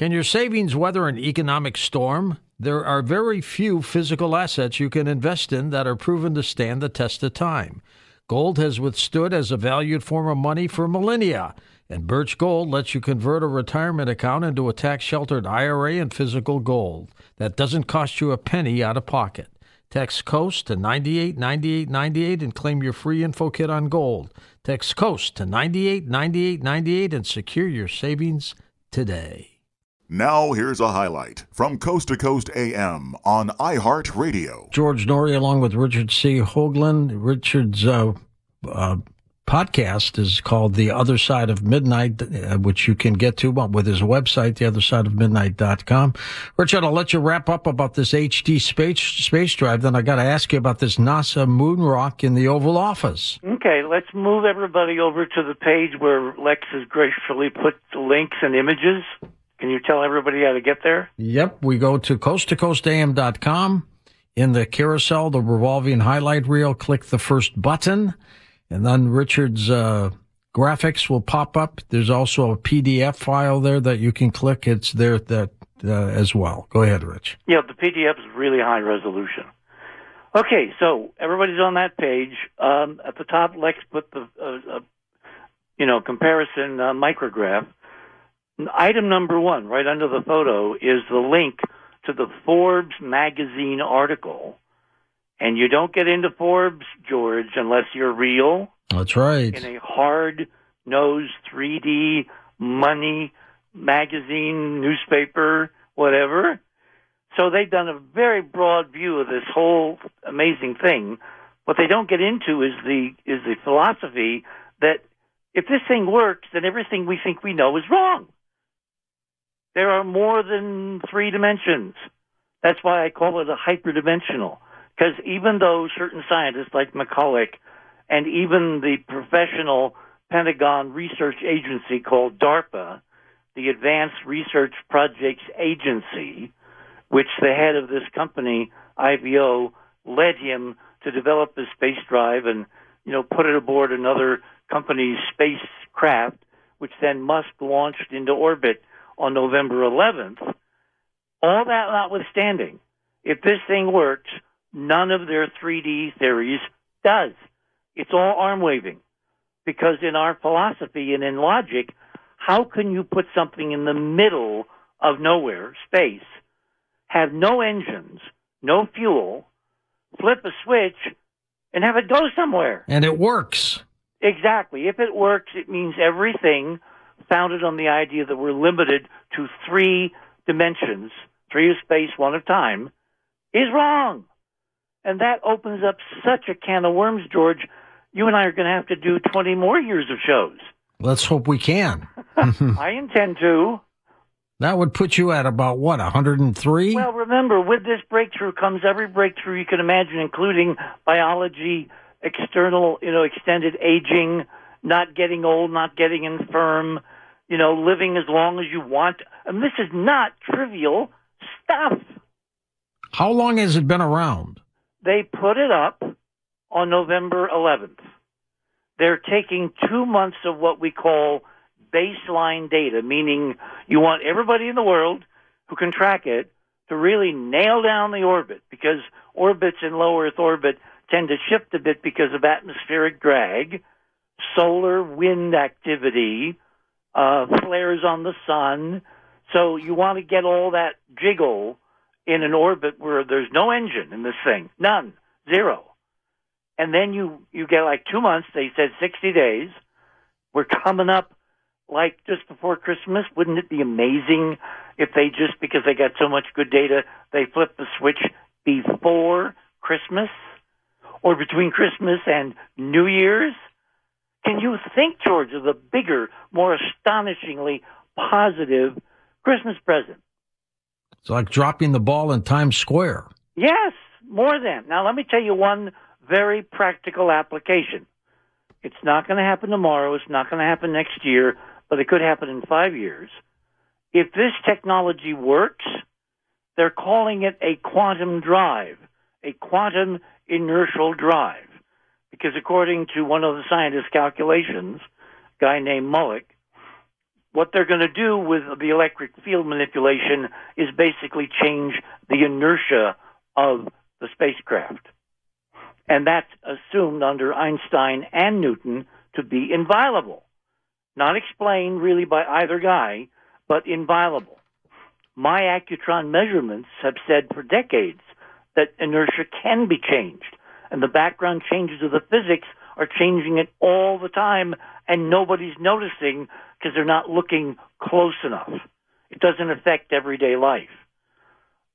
Can your savings weather an economic storm? There are very few physical assets you can invest in that are proven to stand the test of time. Gold has withstood as a valued form of money for millennia, and Birch Gold lets you convert a retirement account into a tax sheltered IRA and physical gold that doesn't cost you a penny out of pocket. Text COAST to 989898 and claim your free info kit on gold. Text COAST to 989898 and secure your savings today. Now, here's a highlight from Coast to Coast AM on iHeartRadio. George Noory, along with Richard C. Hoagland. Richard's uh, uh, podcast is called The Other Side of Midnight, uh, which you can get to with his website, theothersideofmidnight.com. Richard, I'll let you wrap up about this HD space, space drive. Then I got to ask you about this NASA moon rock in the Oval Office. Okay, let's move everybody over to the page where Lex has gracefully put the links and images. Can you tell everybody how to get there? Yep. We go to coasttocoastam.com. In the carousel, the revolving highlight reel, click the first button, and then Richard's uh, graphics will pop up. There's also a PDF file there that you can click. It's there that uh, as well. Go ahead, Rich. Yeah, the PDF is really high resolution. Okay, so everybody's on that page. Um, at the top, Lex put the uh, uh, you know comparison uh, micrograph. Item number one, right under the photo, is the link to the Forbes magazine article. And you don't get into Forbes, George, unless you're real. That's right. In a hard nosed 3D money magazine, newspaper, whatever. So they've done a very broad view of this whole amazing thing. What they don't get into is the is the philosophy that if this thing works, then everything we think we know is wrong. There are more than three dimensions. That's why I call it a hyperdimensional. Because even though certain scientists like McCulloch and even the professional Pentagon research agency called DARPA, the Advanced Research Projects Agency, which the head of this company, IVO, led him to develop the space drive and, you know, put it aboard another company's spacecraft, which then Musk launched into orbit on November 11th. All that notwithstanding, if this thing works, none of their 3D theories does. It's all arm waving. Because in our philosophy and in logic, how can you put something in the middle of nowhere, space, have no engines, no fuel, flip a switch, and have it go somewhere? And it works. Exactly. If it works, it means everything founded on the idea that we're limited to three dimensions, three of space, one of time, is wrong. And that opens up such a can of worms, George. You and I are going to have to do 20 more years of shows. Let's hope we can. I intend to. That would put you at about what, 103? Well, remember, with this breakthrough comes every breakthrough you can imagine, including biology, external, you know, extended aging, not getting old, not getting infirm, you know, living as long as you want. And this is not trivial stuff. How long has it been around? They put it up on November 11th. They're taking two months of what we call baseline data, meaning you want everybody in the world who can track it to really nail down the orbit because orbits in low Earth orbit tend to shift a bit because of atmospheric drag, solar wind activity, uh, flares on the sun. So you want to get all that jiggle in an orbit where there's no engine in this thing, none, zero. And then you you get like two months. They said 60 days. We're coming up like just before Christmas. Wouldn't it be amazing if they just because they got so much good data, they flip the switch before Christmas or between Christmas and New Year's? Can you think, George, of the bigger, more astonishingly positive Christmas present? It's like dropping the ball in Times Square. Yes, more than. Now, let me tell you one very practical application. It's not going to happen tomorrow. It's not going to happen next year, but it could happen in five years. If this technology works, they're calling it a quantum drive, a quantum inertial drive. Because according to one of the scientists' calculations, a guy named Mullick, what they're going to do with the electric field manipulation is basically change the inertia of the spacecraft. And that's assumed under Einstein and Newton to be inviolable. Not explained really by either guy, but inviolable. My Accutron measurements have said for decades that inertia can be changed, and the background changes of the physics are changing it all the time, and nobody's noticing because they're not looking close enough. It doesn't affect everyday life.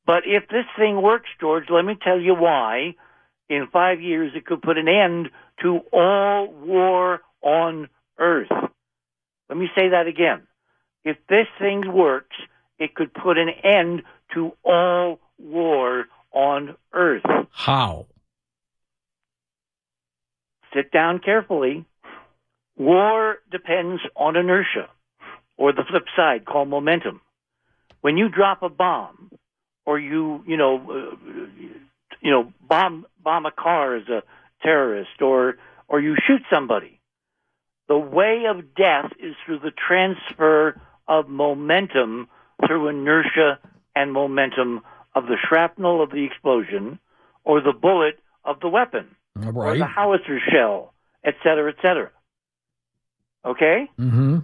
But if this thing works, George, let me tell you why. In five years, it could put an end to all war on Earth. Let me say that again. If this thing works, it could put an end to all war on Earth. How? Sit down carefully. War depends on inertia, or the flip side, called momentum. When you drop a bomb, or you, you know, uh, you know, bomb bomb a car as a terrorist, or or you shoot somebody, the way of death is through the transfer of momentum through inertia and momentum of the shrapnel of the explosion, or the bullet of the weapon, All or the howitzer shell, et cetera, et cetera. Okay? Mm-hmm.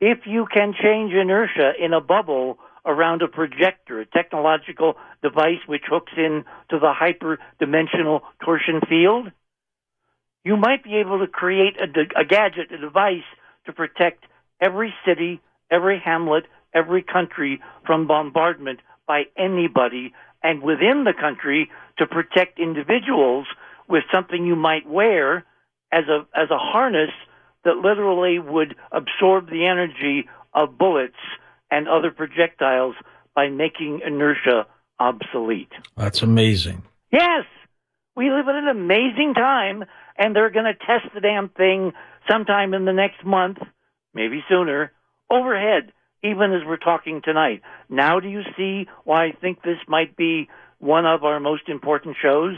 If you can change inertia in a bubble around a projector, a technological device which hooks in to the hyperdimensional torsion field, you might be able to create a, a gadget, a device to protect every city, every hamlet, every country from bombardment by anybody, and within the country to protect individuals with something you might wear as a as a harness that literally would absorb the energy of bullets and other projectiles by making inertia obsolete. That's amazing. Yes, we live in an amazing time, and they're going to test the damn thing sometime in the next month, maybe sooner, overhead, even as we're talking tonight. Now, do you see why I think this might be one of our most important shows?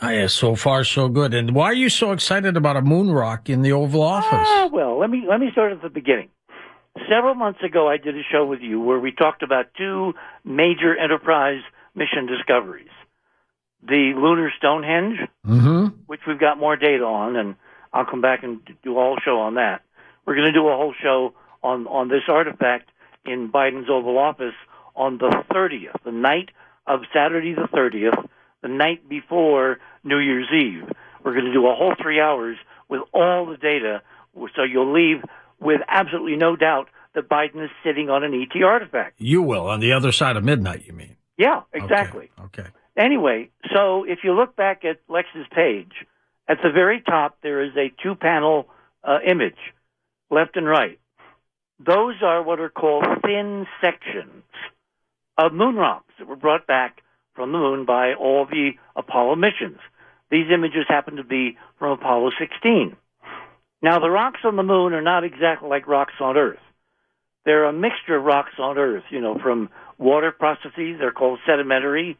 Ah, yeah, so far so good. And why are you so excited about a moon rock in the Oval Office? Ah, well, let me let me start at the beginning. Several months ago, I did a show with you where we talked about two major Enterprise mission discoveries: the lunar Stonehenge, Mm-hmm. which we've got more data on, and I'll come back and do a whole show on that. We're going to do a whole show on on this artifact in Biden's Oval Office on the 30th, the night of Saturday the 30th, the night before New Year's Eve. We're going to do a whole three hours with all the data, so you'll leave with absolutely no doubt that Biden is sitting on an ET artifact. You will on the other side of midnight. You mean? Yeah, exactly. Okay. okay. Anyway, so if you look back at Lex's page, at the very top there is a two panel uh, image, left and right. Those are what are called thin sections of moon rocks that were brought back from the moon by all the Apollo missions. These images happen to be from Apollo 16. Now, the rocks on the moon are not exactly like rocks on Earth. They're a mixture of rocks on Earth, you know, from water processes. They're called sedimentary.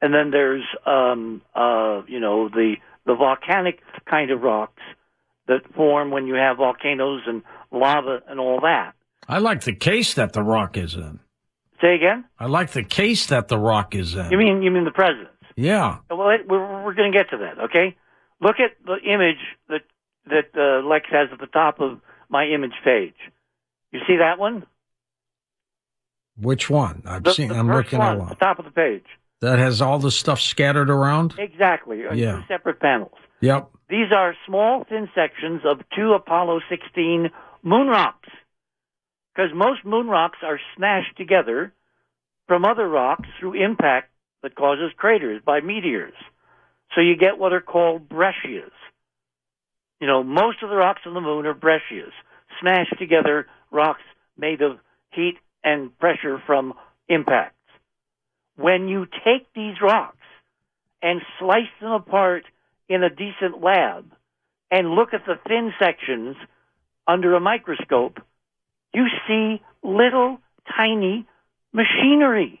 And then there's, um, uh, you know, the, the volcanic kind of rocks that form when you have volcanoes and lava and all that. I like the case that the rock is in. Say again? I like the case that the rock is in. You mean you mean the president's? Yeah. Well, it, we're we're going to get to that. Okay. Look at the image that that uh, Lex has at the top of my image page. You see that one? Which one? I've The, seen. the I'm looking one, at the top of the page. That has all the stuff scattered around. Exactly. Yeah. Two separate panels. Yep. These are small, thin sections of two Apollo 16 moon rocks. Because most moon rocks are smashed together from other rocks through impact that causes craters by meteors. So you get what are called breccias. You know, most of the rocks on the moon are breccias, smashed together rocks made of heat and pressure from impacts. When you take these rocks and slice them apart in a decent lab and look at the thin sections under a microscope, see little tiny machinery.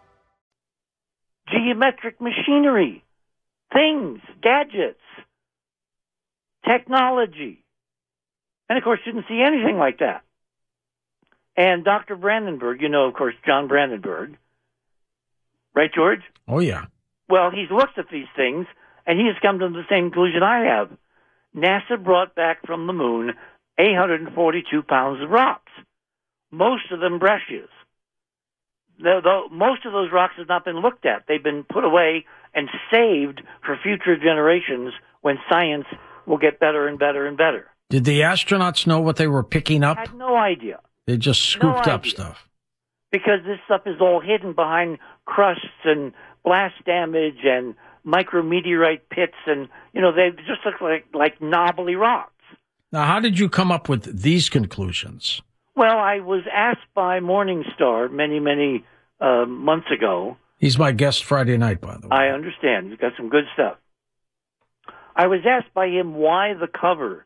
Geometric machinery, things, gadgets, technology. And of course, didn't see anything like that. And Dr. Brandenburg, you know, of course, John Brandenburg, right, George? Oh yeah. Well, he's looked at these things and he has come to the same conclusion I have. NASA brought back from the moon 842 pounds of rocks, most of them breccias. The, most of those rocks have not been looked at. They've been put away and saved for future generations when science will get better and better and better. Did the astronauts know what they were picking up? I had no idea They just scooped No up stuff. because this stuff is all hidden behind crusts and blast damage and micrometeorite pits, and you know they just look like like knobbly rocks. Now, how did you come up with these conclusions? Well, I was asked by Morningstar many, many uh, months ago. He's my guest Friday night, by the way. I understand. You've got some good stuff. I was asked by him why the cover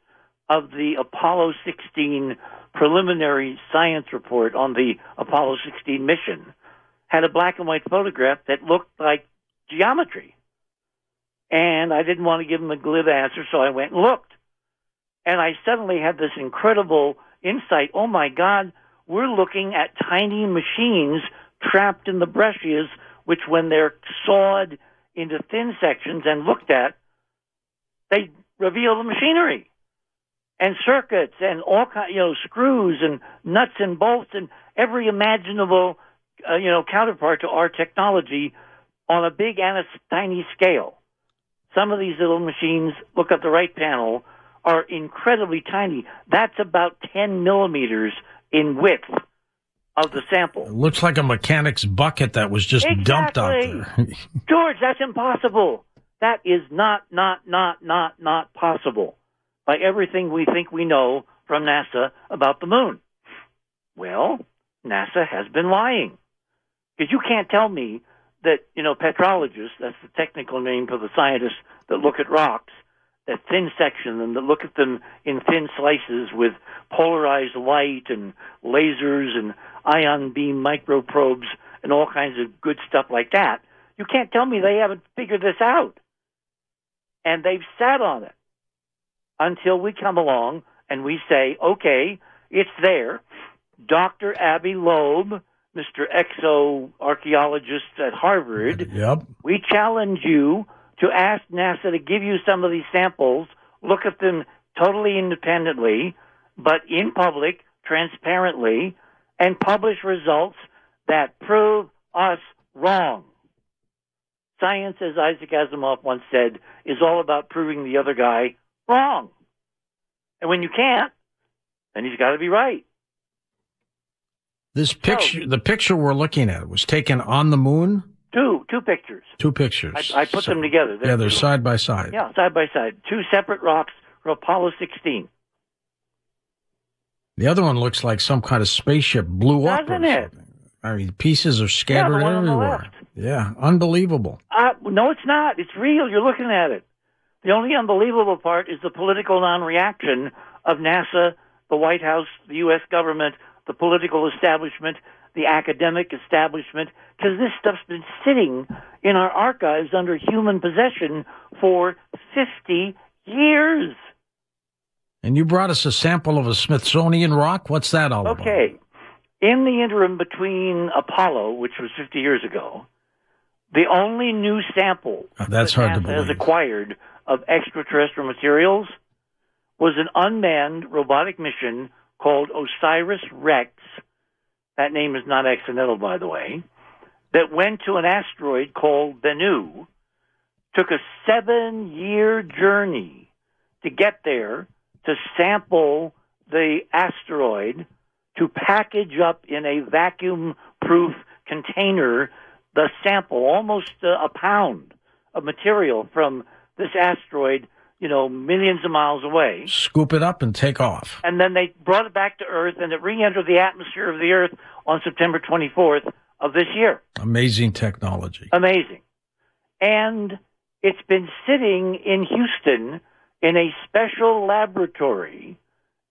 of the Apollo 16 preliminary science report on the Apollo 16 mission had a black and white photograph that looked like geometry. And I didn't want to give him a glib answer, so I went and looked. And I suddenly had this incredible insight. Oh my God, we're looking at tiny machines trapped in the breccias, which when they're sawed into thin sections and looked at, they reveal the machinery and circuits and all kind, you know, screws and nuts and bolts and every imaginable, uh, you know, counterpart to our technology on a big and a tiny scale. Some of these little machines, look at the right panel, are incredibly tiny. That's about 10 millimeters in width of the sample. It looks like a mechanic's bucket that was just exactly. dumped out there. George, that's impossible. That is not, not, not, not, not possible by everything we think we know from NASA about the moon. Well, NASA has been lying. Because you can't tell me that, you know, petrologists, that's the technical name for the scientists that look at rocks, that thin section them, that look at them in thin slices with polarized light and lasers and ion beam microprobes and all kinds of good stuff like that. You can't tell me they haven't figured this out. And they've sat on it until we come along and we say, okay, it's there. Dr. Avi Loeb, Mr. Exo archaeologist at Harvard, yep. we challenge you to ask NASA to give you some of these samples, look at them totally independently, but in public, transparently, and publish results that prove us wrong. Science, as Isaac Asimov once said, is all about proving the other guy wrong. And when you can't, then he's got to be right. This picture, the picture we're looking at, was taken on the moon. Two, two pictures. Two pictures. I, I put So- them together. yeah, they're side by side. Yeah, side by side. Two separate rocks for Apollo 16. The other one looks like some kind of spaceship blew up. Doesn't it? something. I mean, pieces are scattered the everywhere. Yeah, unbelievable. Uh, no, it's not. It's real. You're looking at it. The only unbelievable part is the political non-reaction of NASA, the White House, the U.S. government, the political establishment, the academic establishment, because this stuff's been sitting in our archives under human possession for 50 years. And you brought us a sample of a Smithsonian rock. What's that all about? Okay. In the interim between Apollo, which was 50 years ago, the only new sample Uh, that's that hard to NASA has acquired of extraterrestrial materials was an unmanned robotic mission called Osiris Rex. That name is not accidental, by the way. That went to an asteroid called Bennu, took a seven year journey to get there to sample the asteroid to package up in a vacuum proof container the sample, almost uh, a pound of material from this asteroid, you know, millions of miles away. Scoop it up and take off. And then they brought it back to Earth and it re entered the atmosphere of the Earth on September 24th of this year. Amazing technology. Amazing. And it's been sitting in Houston in a special laboratory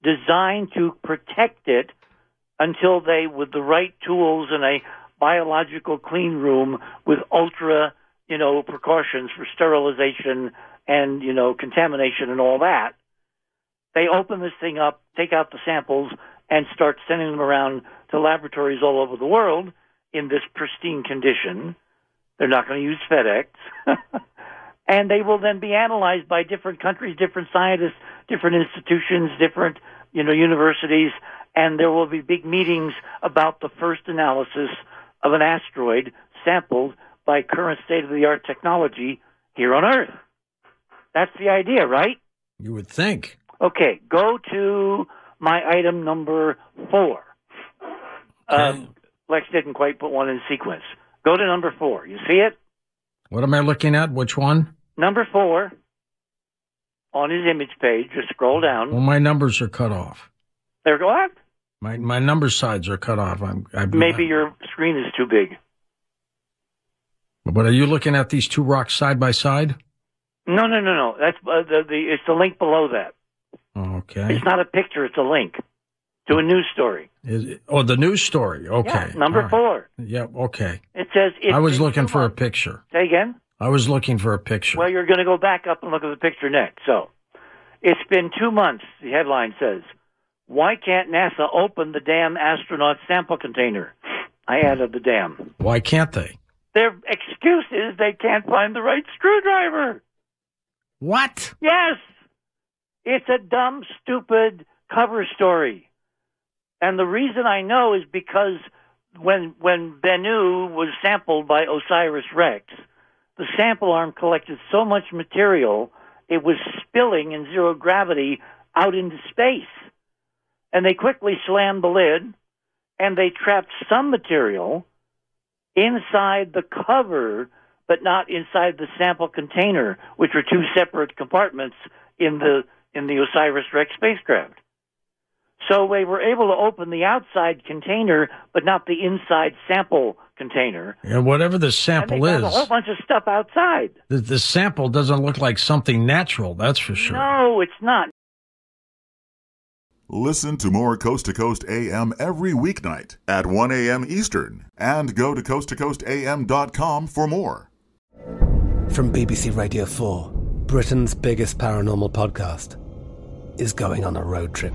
designed to protect it until they, with the right tools and a biological clean room with ultra, you know, precautions for sterilization and, you know, contamination and all that, they open this thing up, take out the samples, and start sending them around to laboratories all over the world in this pristine condition. They're not going to use FedEx. and they will then be analyzed by different countries, different scientists, different institutions, different, you know, universities, and there will be big meetings about the first analysis of an asteroid sampled by current state of the art technology here on Earth. That's the idea, right? You would think. Okay, go to my item number four. Um, Lex didn't quite put one in sequence. Go to number four. You see it? What am I looking at? Which one? Number four on his image page. Just scroll down. Well, my numbers are cut off. There, go on. My my number sides are cut off. I'm, I, Maybe your screen is too big. But are you looking at these two rocks side by side? No, no, no, no. That's uh, the, the it's the link below that. Okay. It's not a picture. It's a link to a news story. Is it, oh, the news story. Okay. Yeah, number right. four. Yep. Okay. It says. It's I was looking for a picture. Say again. I was looking for a picture. Well, you're going to go back up and look at the picture next. So, it's been two months. The headline says, "Why can't NASA open the damn astronaut sample container?" I added the damn. Why can't they? Their excuse is they can't find the right screwdriver. What? Yes. It's a dumb, stupid cover story. And the reason I know is because when when Bennu was sampled by Osiris Rex, the sample arm collected so much material it was spilling in zero gravity out into space. And they quickly slammed the lid and they trapped some material inside the cover, but not inside the sample container, which were two separate compartments in the in the Osiris Rex spacecraft. So they were able to open the outside container, but not the inside sample container. And whatever the And sample they is, found a whole bunch of stuff outside. the, the sample doesn't look like something natural, that's for sure. No, it's not. Listen to more Coast to Coast AM every weeknight at 1 a.m. Eastern and go to coasttocoastam.com for more. From BBC Radio 4, Britain's biggest paranormal podcast is going on a road trip.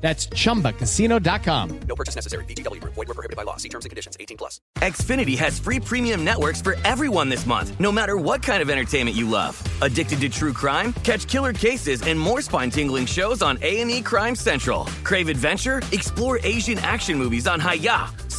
That's chumbacasino.com. No purchase necessary. Group. Void were prohibited by law. See terms and conditions. 18 plus. Xfinity has free premium networks for everyone this month, no matter what kind of entertainment you love. Addicted to true crime? Catch killer cases and more spine-tingling shows on A&E Crime Central. Crave adventure? Explore Asian action movies on Hi-YAH.